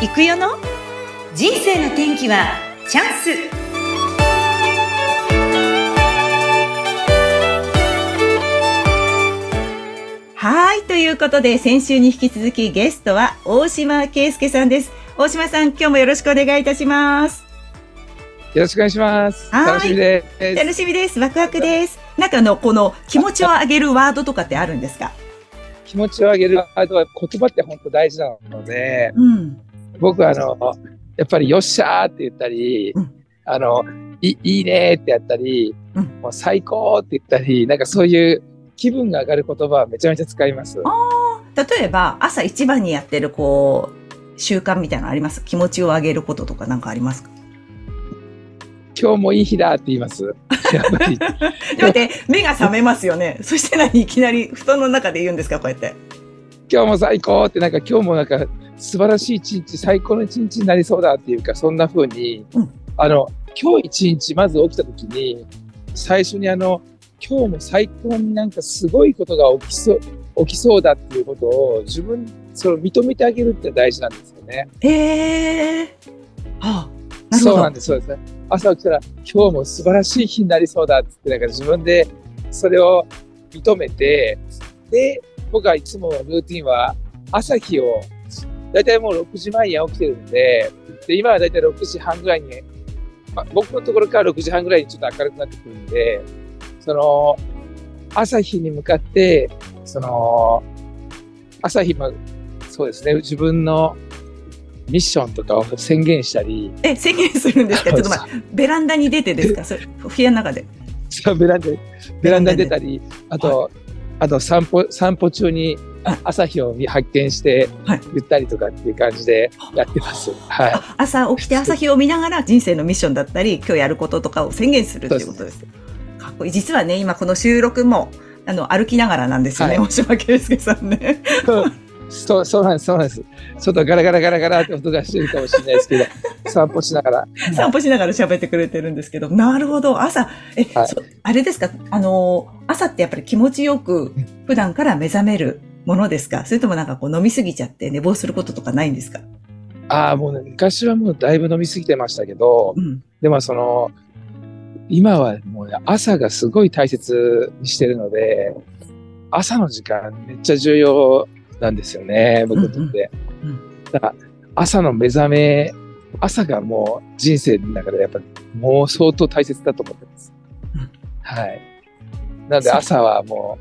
行くよの？人生の天気はチャンス。はいということで先週に引き続きゲストは大島圭介さんです。大島さん今日もよろしくお願いいたします。よろしくお願いします。楽しみです。楽しみです。ワクワクです。なんかあのこの気持ちを上げるワードとかってあるんですか？気持ちを上げるワードは言葉って本当大事なので、うん、僕はあのやっぱりよっしゃーって言ったり、うん、あのいいいねってやったり、うん、もう最高って言ったりなんかそういう気分が上がる言葉はめちゃめちゃ使います。例えば朝一番にやってるこう習慣みたいなのあります？気持ちを上げることとか何かありますか？今日もいい日だって言います。やっぱり。だって目が覚めますよね。そして何いきなり布団の中で言うんですかこうやって。今日も最高ってなんか今日もなんか素晴らしい一日最高の一日になりそうだっていうかそんな風に、うん、あの今日一日まず起きた時に最初にあの今日も最高になんかすごいことが起きそう起きそうだっていうことを自分それを認めてあげるって大事なんですよね。へえー。はあ、そうなんですそうですね。朝起きたら今日も素晴らしい日になりそうだってなんか自分でそれを認めてで僕はいつもルーティンは朝日を大体もう6時前に起きてるんでで今は大体6時半ぐらいに、まあ、僕のところから6時半ぐらいにちょっと明るくなってくるんでその朝日に向かってその朝日もそうですね自分のミッションとかを宣言したり。え、宣言するんですか？ちょっと待って、ベランダに出てですか？それ、部屋の中で。そう、ベランダベランダに出たり、あと、はい、あと散歩、散歩中に朝日を発見して言ったりとかっていう感じでやってます。はい。朝起きて朝日を見ながら人生のミッションだったり、今日やることとかを宣言するっていうことです。かっこいい。実はね、今この収録も、あの、歩きながらなんですよね、はい、大島圭介さんね。そう、そうなんです、そうなんです。ちょっとガラガラガラガラって音がしてるかもしれないですけど、散歩しながら。散歩しながら喋ってくれてるんですけど、なるほど。朝、え、はい、あれですか？あの、朝ってやっぱり気持ちよく、普段から目覚めるものですか？それともなんかこう飲みすぎちゃって寝坊することとかないんですか？ああ、もうね、昔はもうだいぶ飲みすぎてましたけど、うん、でもその、今はもう、ね、朝がすごい大切にしてるので、朝の時間めっちゃ重要なんですよね、僕にとって。うんうん、だから朝の目覚め、朝がもう人生の中でやっぱもう相当大切だと思ってます。うん、はい。なので朝はも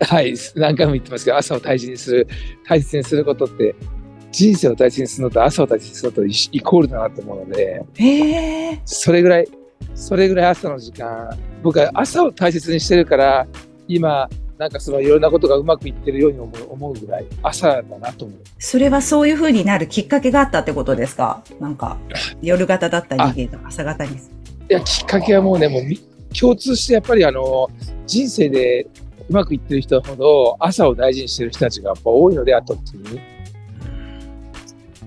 う、はい、何回も言ってますけど、朝を大事にする、大切にすることって、人生を大切にするのと朝を大切にするのとイコールだなと思うので、それぐらい、それぐらい朝の時間、僕は朝を大切にしてるから、今、なんかそのいろんなことがうまくいってるように思うぐらい朝だなと思う。それはそういうふうになるきっかけがあったってことですか？なんか 夜型だった人間が朝型に。いや、きっかけはもうね、もう共通してやっぱりあの人生でうまくいってる人ほど朝を大事にしてる人たちがやっぱ多いので、後に。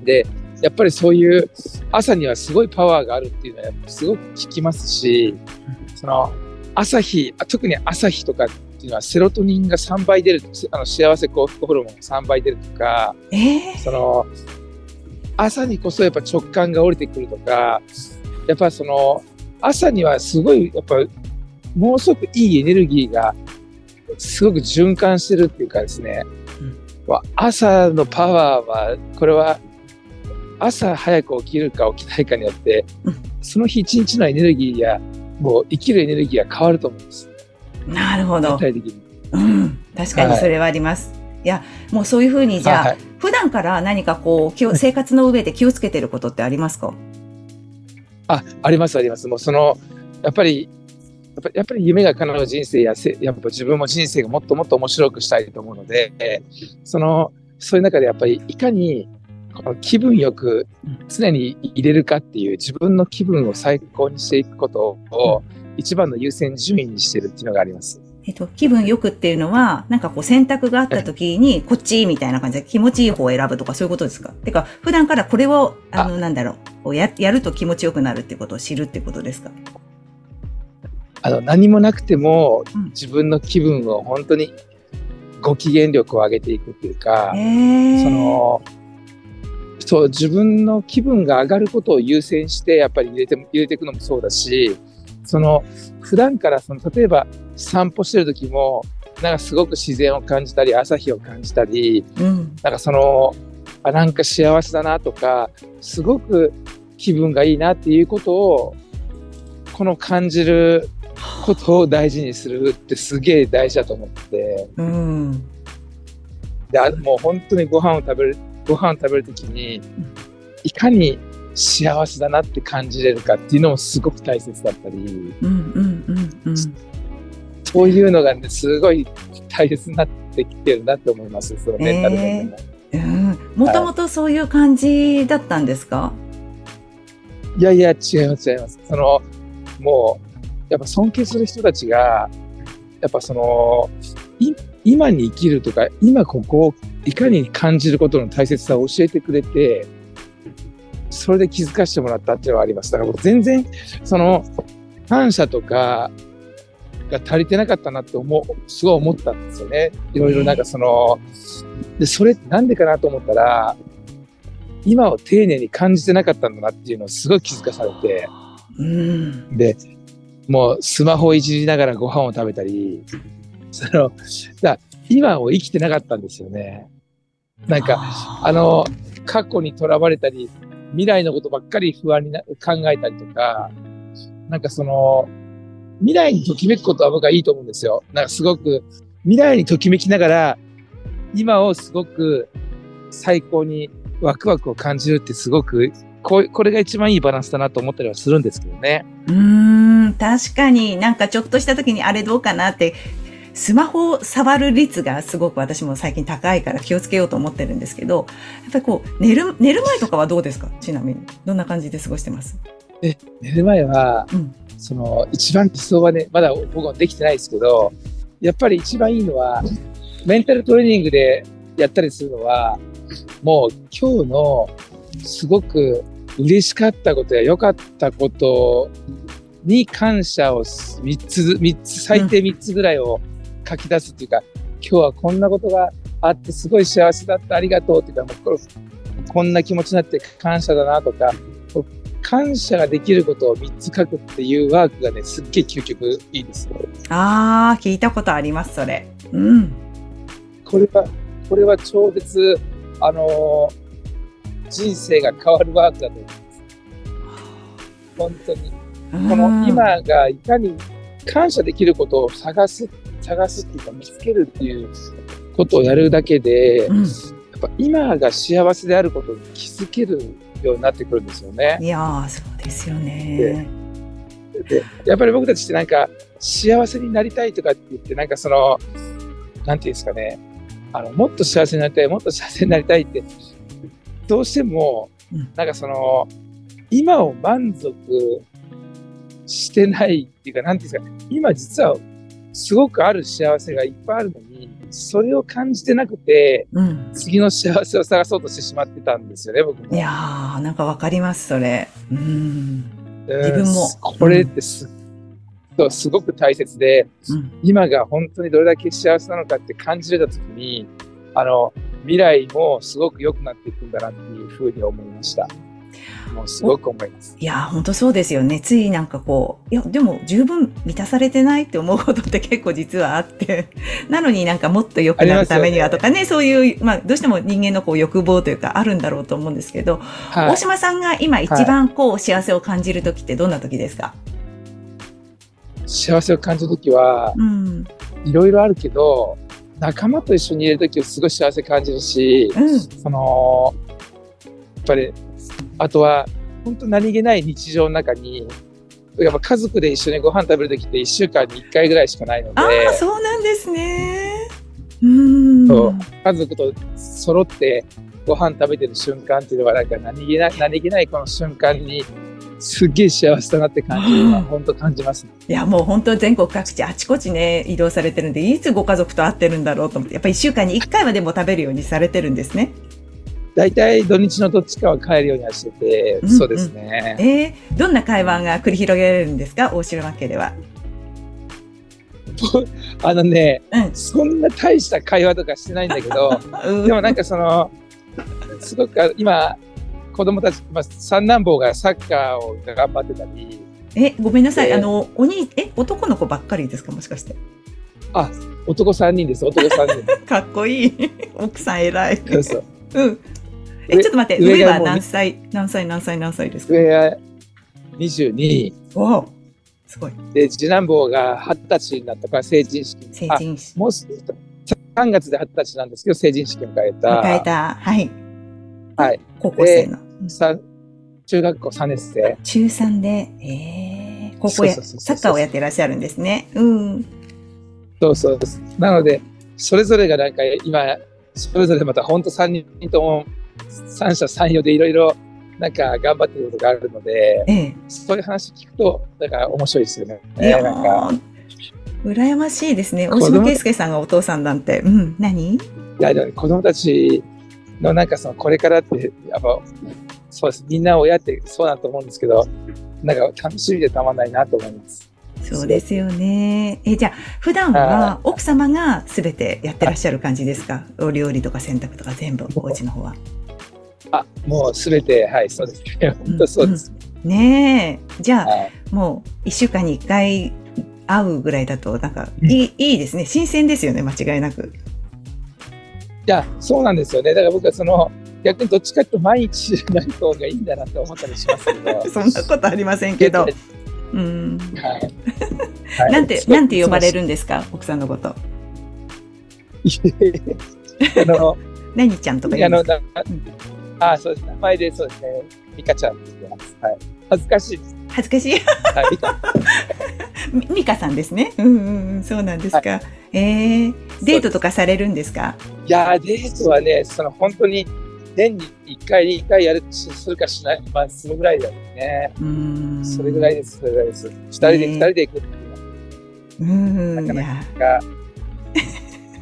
で、やっぱりそういう朝にはすごいパワーがあるっていうのはやっぱすごく聞きますし、その朝日、特に朝日とかっていうのはセロトニンが3倍出るあの幸せ幸福ホルモンが3倍出るとか、えー、その朝にこそやっぱ直感が降りてくるとかやっぱその朝にはすごいやっぱものすごくいいエネルギーがすごく循環してるっていうかですね、うん、朝のパワーはこれは朝早く起きるか起きないかによって、うん、その日一日のエネルギーやもう生きるエネルギーが変わると思うんです。なるほど。具体的に。うん。確かにそれはあります。はい、いや、もうそういうふうに、じゃあ、はい、普段から何かこう、気を、生活の上で気をつけてることってありますか？あ、ありますあります。もうその、やっぱり、やっぱやっぱり夢が叶う人生やせ、やっぱ自分も人生がもっともっと面白くしたいと思うので、その、そういう中でやっぱりいかにこの気分よく常に入れるかっていう自分の気分を最高にしていくことを、うん一番の優先順位にしてるっていうのがあります。えっと、気分よくっていうのは、なんかこう選択があった時に、こっちみたいな感じで気持ちいい方を選ぶとかそういうことですか？てか、普段からこれを、あの、なんだろう、や、やると気持ちよくなるっていうことを知るってことですか？あの、何もなくても、自分の気分を本当にご機嫌力を上げていくっていうか、その、そう自分の気分が上がることを優先してやっぱり入れて入れていくのもそうだしその普段からその例えば散歩してる時もなんかすごく自然を感じたり朝日を感じたり、うん、なんかそのあなんか幸せだなとかすごく気分がいいなっていうことをこの感じることを大事にするってすげえ大事だと思って、うん、でもう本当にご飯を食べるご飯を食べる時にいかに幸せだなって感じれるかっていうのもすごく大切だったり、そういうのがねすごい大切になってきてるなって思いますそのメンタル面でも。もともとそういう感じだったんですか、いやいや、違います、違います。その、もう、やっぱ尊敬する人たちが、やっぱその、今に生きるとか、今ここをいかに感じることの大切さを教えてくれて、それで気づかせてもらったっていうのはあります。だから僕全然、その、感謝とかが足りてなかったなって思う、すごい思ったんですよね。いろいろなんかその、で、それなんでかなと思ったら、今を丁寧に感じてなかったんだなっていうのをすごい気づかされて、うん、で、もうスマホをいじりながらご飯を食べたり、その、だ今を生きてなかったんですよね。なんか、あの、過去にとらわれたり、未来のことばっかり不安にな考えたりとか、なんかその、未来にときめくことは僕はいいと思うんですよ。なんかすごく、未来にときめきながら、今をすごく最高にワクワクを感じるってすごくここれが一番いいバランスだなと思ったりはするんですけどね。うん、確かになんかちょっとした時にあれどうかなって、スマホを触る率がすごく私も最近高いから気をつけようと思ってるんですけど、やっぱりこう、寝る、寝る前とかはどうですか？ちなみに。どんな感じで過ごしてます？え、寝る前は、うん、その、一番理想はね、まだ僕はできてないですけど、やっぱり一番いいのは、メンタルトレーニングでやったりするのは、もう今日のすごく嬉しかったことや良かったことに感謝を3つ、3つ、最低3つぐらいを書き出すっていうか、うん、今日はこんなことがあってすごい幸せだった、ありがとうっていうか、もうこんな気持ちになって感謝だなとか、感謝ができることを3つ書くっていうワークがね、すっげえ究極いいですよ。ああ、聞いたことあります、それ。うん。これは、これは超絶、あのー、人生が変わるワークだと思います。本当に。この今がいかに感謝できることを探す、探すっていうか見つけるっていうことをやるだけで、うん、やっぱ今が幸せであることに気づけるようになってくるんですよね。いやそうですよね。でやっぱり僕たちってなんか幸せになりたいとかって言ってなんかそのなんていうんですかねあのもっと幸せになりたいもっと幸せになりたいってどうしても、なんかその今を満足してないっていうかなんていうんですか今実はすごくある幸せがいっぱいあるのにそれを感じてなくて、うん、次の幸せを探そうとしてしまってたんですよね僕も。いやーなんかわかりますそれ。うん自分も。これってすすごく大切で、うん、今が本当にどれだけ幸せなのかって感じれた時に、あの、未来もすごく良くなっていくんだなっていうふうに思いました。もうすごく思います。いや、本当そうですよね。ついなんかこう、いや、でも十分満たされてないって思うことって結構実はあって、なのになんかもっと良くなるためにはとかね、ね。そういう、まあ、どうしても人間のこう欲望というかあるんだろうと思うんですけど、はい、大島さんが今一番こう幸せを感じる時ってどんな時ですか、はい幸せを感じる時は、いろいろあるけど、仲間と一緒にいる時はすごい幸せ感じるし、うん、その、やっぱり、あとは、本当何気ない日常の中に、やっぱ家族で一緒にご飯食べる時って1週間に1回ぐらいしかないので。ああ、そうなんですね。うんそう家族と揃ってご飯食べてる瞬間っていうのはなんか何気ない何気ないこの瞬間にすっげえ幸せだなって感じは本当感じます、ね、いやもう本当全国各地あちこちね移動されてるんでいつご家族と会ってるんだろうと思ってやっぱり1週間に1回はでも食べるようにされてるんですね。大体土日のどっちかは帰るようにはしてて、うんうん、そうですね。えー、どんな会話が繰り広げられるんですか？大城家では。あのね、うん、そんな大した会話とかしてないんだけど、うん、でもなんかそのすごく今子供たち、まあ、三男坊がサッカーを頑張ってたり。え、ごめんなさい。あの、おに、え、男の子ばっかりですか？もしかして。あ、男三人です。男三人。かっこいい。奥さん偉い。そうそう。うん。え、ちょっと待って、上は何歳、何歳、何歳、何歳ですか？上は22。おすごい。で、次男坊が二十歳になったから成人式。成人式。もう3月で二十歳なんですけど、成人式を迎えた。迎えた。はい。はい。高校生の。中学校3年生。中3で、ええー、高校や、サッカーをやってらっしゃるんですね。うん。そうそうです。なので、それぞれがなんか今、それぞれまた本当3人とも三者三様でいろいろなんか頑張ってることがあるので、ええ、そういう話聞くと、だから面白いですよね。いやなんか羨ましいですね。大島圭介さんがお父さんなんて。うん、何？いや、でも子供たちのなんかその、これからって、やっぱ、そうです。みんな親ってそうだと思うんですけど、なんか楽しみでたまんないなと思います。そうですよね。え、じゃあ、普段は奥様がすべてやってらっしゃる感じですか？お料理とか洗濯とか全部、お家の方は。あ、もうすべて、はい、そうですね。本当そうです。うん、ねえ。じゃあ、はい、もう一週間に一回会うぐらいだと、なんか、いい、いいですね。新鮮ですよね、間違いなく。いや、そうなんですよね。だから僕はその、逆にどっちかというと毎日なる方がいいんだなって思ったりしますけど。そんなことありませんけど。うん。はい。なんて、なんて呼ばれるんですか、奥さんのこと。あの、何ちゃんとか言うんですか？あ、そうです。名前でそうですね。ミカちゃんって言います。はい。恥ずかしいです。恥ずかしい。はい。ミカさんですね。うんうんうん、そうなんですか。はい、ええー、デートとかされるんですか？いやデートはね、その本当に年に1回、2回やるするかしない、まあ、するぐらいだよね。うん。それぐらいです、それぐらいです。二人で、二、人で行くっていうのは。うん。なかなか。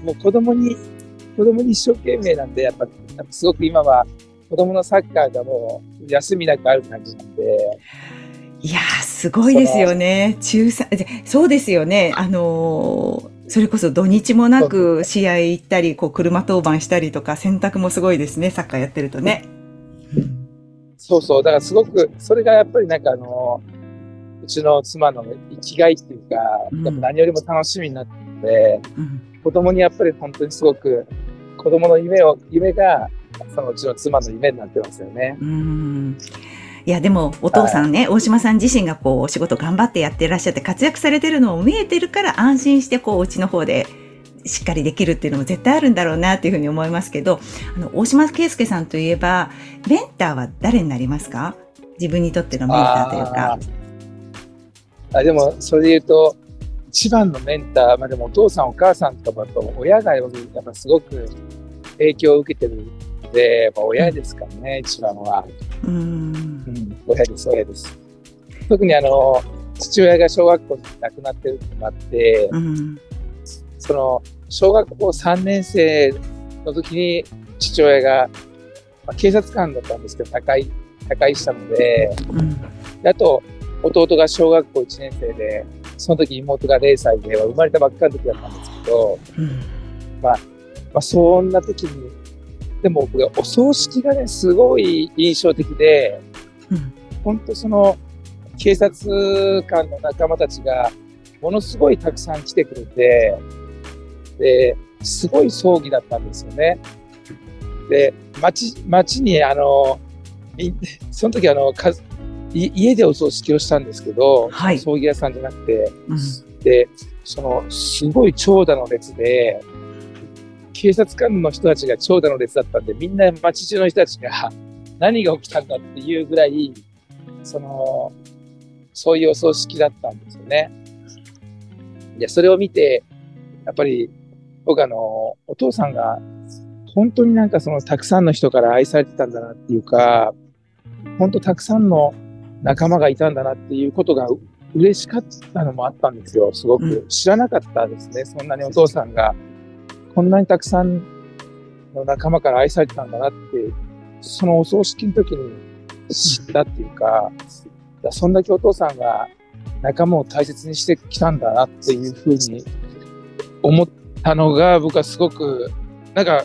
もう子供に、子供に一生懸命なんで、やっぱ、すごく今は子供のサッカーがもう休みなくある感じなんで。いやすごいですよね。中3、そうですよね。あのー、それこそ土日もなく試合行ったり、こう車当番したりとか、洗濯もすごいですね。サッカーやってるとね。そうそう。だからすごく、それがやっぱりなんかあのー、うちの妻の生きがいっていうか、うん、やっぱ何よりも楽しみになって、うん、子供にやっぱり本当にすごく、子供の夢を、夢がそのうちの妻の夢になってますよね。うんいや、でも、お父さんね、はい、大島さん自身がこう、お仕事頑張ってやってらっしゃって活躍されてるのを見えてるから安心して、こう、うちの方でしっかりできるっていうのも絶対あるんだろうなっていうふうに思いますけど、あの、大島圭介さんといえば、メンターは誰になりますか？自分にとってのメンターというか。あでも、それで言うと、一番のメンター、まあでもお父さんお母さんとかと親がやっぱすごく影響を受けてるで、やっぱ親ですからね、一番は。うん、うん、親です、親です。特にあの、父親が小学校で亡くなってるってのがあって、うん、その、小学校3年生の時に父親が、まあ、警察官だったんですけど、他界、他界したので、うん、であと、弟が小学校1年生で、その時妹が0歳で、生まれたばっかりの時だったんですけど、うん、まあ、まあ、そんな時にでも僕お葬式がね、すごい印象的で、うん、本当その警察官の仲間たちがものすごいたくさん来てくれて、で、すごい葬儀だったんですよね。で、町、町にあの、その時あの、か家でお葬式をしたんですけど、はい、葬儀屋さんじゃなくて、うん、で、その、すごい長蛇の列で、警察官の人たちが長蛇の列だったんで、みんな街中の人たちが 何が起きたんだっていうぐらい、その、そういうお葬式だったんですよね。いや、それを見て、やっぱり僕あの、お父さんが本当になんかそのたくさんの人から愛されてたんだなっていうか、本当たくさんの仲間がいたんだなっていうことが嬉しかったのもあったんですよ。すごく。知らなかったですね。そんなにお父さんがこんなにたくさんの仲間から愛されてたんだなって、そのお葬式の時に知ったっていうか、そんだけお父さんが仲間を大切にしてきたんだなっていうふうに思ったのが、僕はすごく、なんか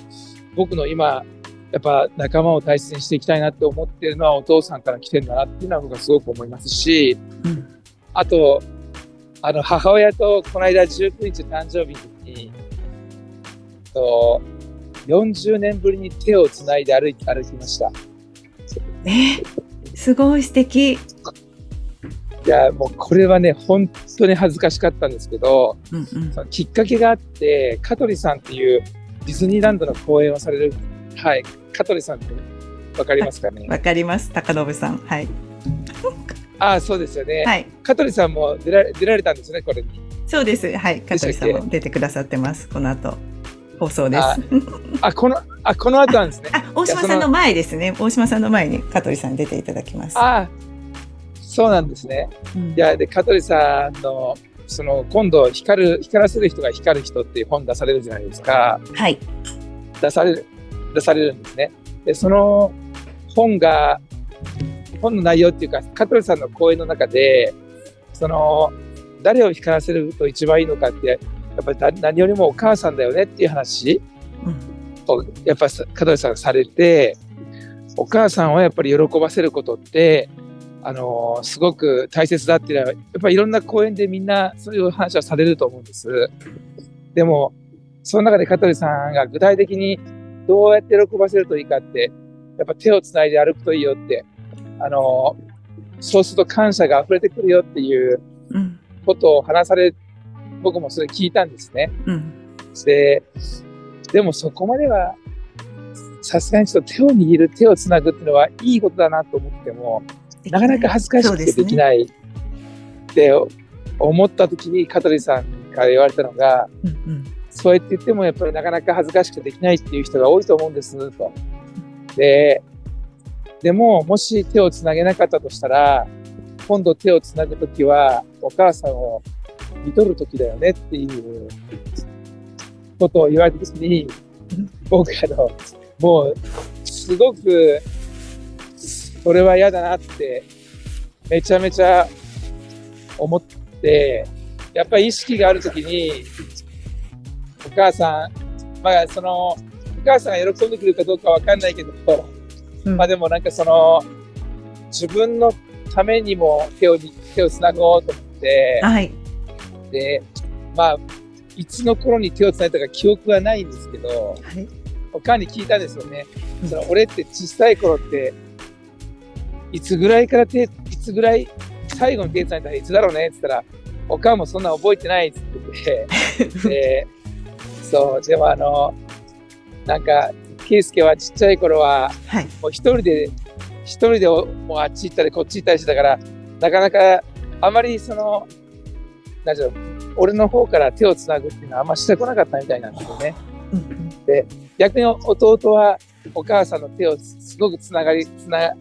僕の今、やっぱ仲間を大切にしていきたいなって思ってるのはお父さんから来てるんだなっていうのは僕はすごく思いますし、うん、あと、あの、母親とこの間19日誕生日に、と40年ぶりに手をつないで歩いて歩きました。えすごい素敵。いや、もうこれはね、本当に恥ずかしかったんですけど、うんうん、そのきっかけがあって、香取さんっていうディズニーランドの公演をされる、はい、香取さんってわかりますかね？わかります、高信さん。はい。あ あ、そうですよね。はい。香取さんも出ら出られたんですね、これに。そうです。はい。香取さんも出てくださってます、この後。放送です。あ、この、あ、この後なんですね。あ、大島さんの前ですね。大島さんの前に香取さん出ていただきます。あ、そうなんですね。うん、いや、で、香取さんの、その、今度、光る、光らせる人が光る人っていう本出されるじゃないですか。はい。出される、出されるんですね。で、その本が、本の内容っていうか、香取さんの講演の中で、その、誰を光らせると一番いいのかって、やっぱり何よりもお母さんだよねっていう話を、やっぱ香取さんされて、お母さんをやっぱり喜ばせることって、あのー、すごく大切だっていうのは、やっぱりいろんな講演でみんなそういう話はされると思うんです。でも、その中で香取さんが具体的にどうやって喜ばせるといいかって、やっぱ手をつないで歩くといいよって、あのー、そうすると感謝が溢れてくるよっていうことを話され僕もそれ聞いたんですね。うん、で、でもそこまでは、さすがにちょっと手を握る、手をつなぐっていうのはいいことだなと思っても、なかなか恥ずかしくてできない。って思った時に香取さんから言われたのが、うんうん、そうやって言ってもやっぱりなかなか恥ずかしくてできないっていう人が多いと思うんですと。で、でももし手をつなげなかったとしたら、今度手をつなぐときはお母さんを見とる時だよねっていうことを言われた時に、僕あの、もう、すごく、それは嫌だなって、めちゃめちゃ思って、やっぱり意識がある時に、お母さん、まあその、お母さんが喜んでくるかどうかわかんないけど、うん、まあでもなんかその、自分のためにも手を、手を繋ごうと思って、はい。で、まあ、いつの頃に手をつないだか記憶はないんですけど、はい、おかんに聞いたんですよね。うん、その俺って小さい頃って、いつぐらいから手、いつぐらい最後に手つないだらいつだろうね？って言ったら、おかんもそんな覚えてない。って言ってて、で、そう、でもあの、なんか、圭介はちっちゃい頃は、はい、もう一人で、一人でもうあっち行ったりこっち行ったりしてたから、なかなかあまりその、なんう俺の方から手をつなぐっていうのはあんましてこなかったみたいなんですよね。で、逆に弟はお母さんの手をすごくつながり、つな、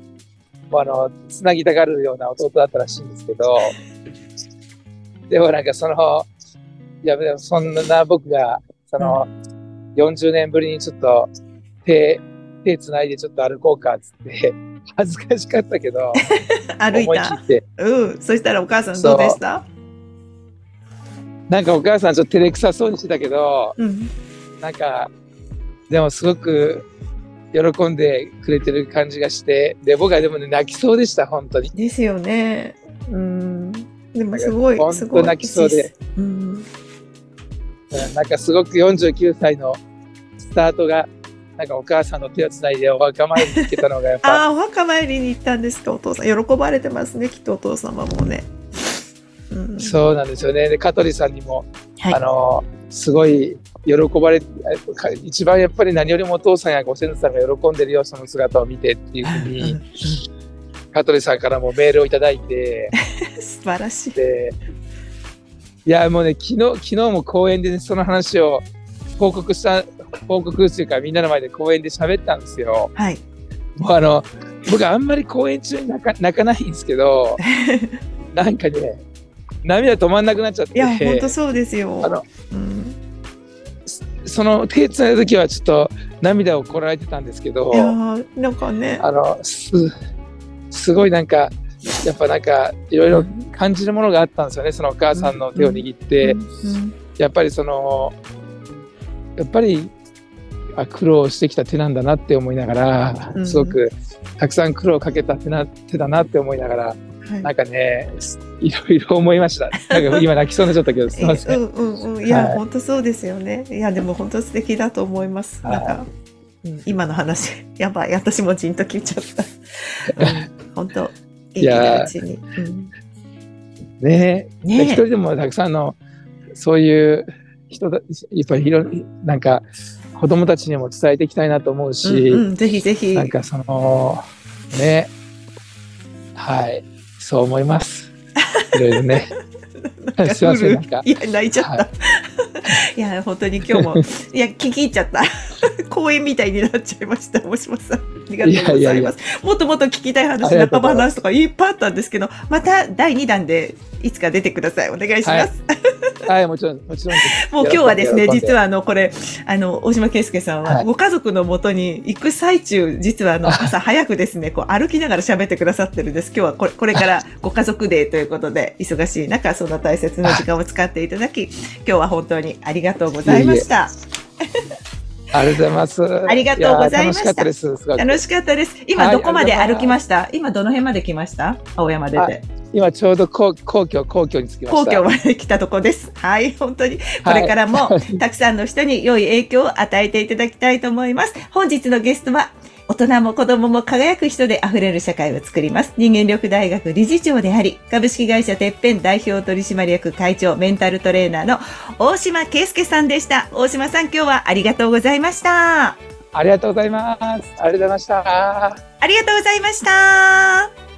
あの、つなぎたがるような弟だったらしいんですけど、でもなんかその、いや、でもそんな僕が、その、40年ぶりにちょっと手、手つないでちょっと歩こうかっつって、恥ずかしかったけど、歩いた。うん。そしたらお母さんどうでした？なんかお母さんちょっと照れくさそうにしてたけど、うん、なんか、でもすごく喜んでくれてる感じがして、で、僕はでもね、泣きそうでした、本当に。ですよね。うん。でもすごい、本当泣きそうで。うん。なんかすごく49歳のスタートが、なんかお母さんの手をつないでお墓参りに行けたのがやっぱ。ああ、お墓参りに行ったんですか、お父さん。喜ばれてますね、きっとお父様もね。そうなんですよね。で、香取さんにも、はい、あの、すごい喜ばれ、一番やっぱり何よりもお父さんやご先祖さんが喜んでるよ、その姿を見てっていうふうに、香取さんからもメールをいただいて、素晴らしい。で、いや、もうね、昨日、昨日も公演で、ね、その話を報告した、報告っていうか、みんなの前で公演で喋ったんですよ。はい。もうあの、僕あんまり公演中に泣か泣かないんですけど、なんかね、涙止まんなくなっちゃって。いや、本当そうですよ。あの、うん、その手つないだ時はちょっと涙をこらえてたんですけど、いやなんかね、あのすすごいなんか、やっぱなんかいろいろ感じるものがあったんですよね、そのお母さんの手を握って、やっぱりその、やっぱりあ苦労してきた手なんだなって思いながら、すごくたくさん苦労かけた手な手だなって思いながら、はい、なんかねいろいろ思いました。なんか今泣きそうになっちゃったけどすみません。うんうんうん。いや、はい、本当そうですよね。いやでも本当素敵だと思います。なんか、うん、今の話やばい。私もじんと聞いちゃった。うん、本当いやうちに。うん。ねね一人でもたくさんのそういう人だやっぱりいろなんか子供たちにも伝えていきたいなと思うし、うんうん、ぜひぜひ。なんかそのねはいそう思います。いろいろね。すいませんなんか いや泣いちゃった、はい、いや本当に今日も。いや聞き入っちゃった。公演みたいになっちゃいました大島さん。ありがとうございます。いやいやもっともっと聞きたい話仲間話とかいっぱいあったんですけどまた第2弾でいつか出てください。お願いします、はい、はい、もちろんもちろん もう今日はですね実はあのこれあの大島圭介さんはご家族のもとに行く最中実はあの朝早くですねこう歩きながら喋ってくださってるんです。今日はこれ これからご家族デーということで忙しい中そんな大切な時間を使っていただき今日は本当にありがとうございました。いえいえありがとうございます。ありがとうございました。楽しかったです。楽しかったです。今どこまで歩きました、はい、今どの辺まで来ました？青山出て。今ちょうど皇皇居、皇居に着きました。皇居まで来たとこです。はい、本当に。これからも、たくさんの人に良い影響を与えていただきたいと思います。本日のゲストは、大人も子供も輝く人で溢れる社会を作ります。人間力大学理事長であり、株式会社てっぺん代表取締役会長、メンタルトレーナーの大島圭介さんでした。大島さん、今日はありがとうございました。ありがとうございます。ありがとうございました。ありがとうございました。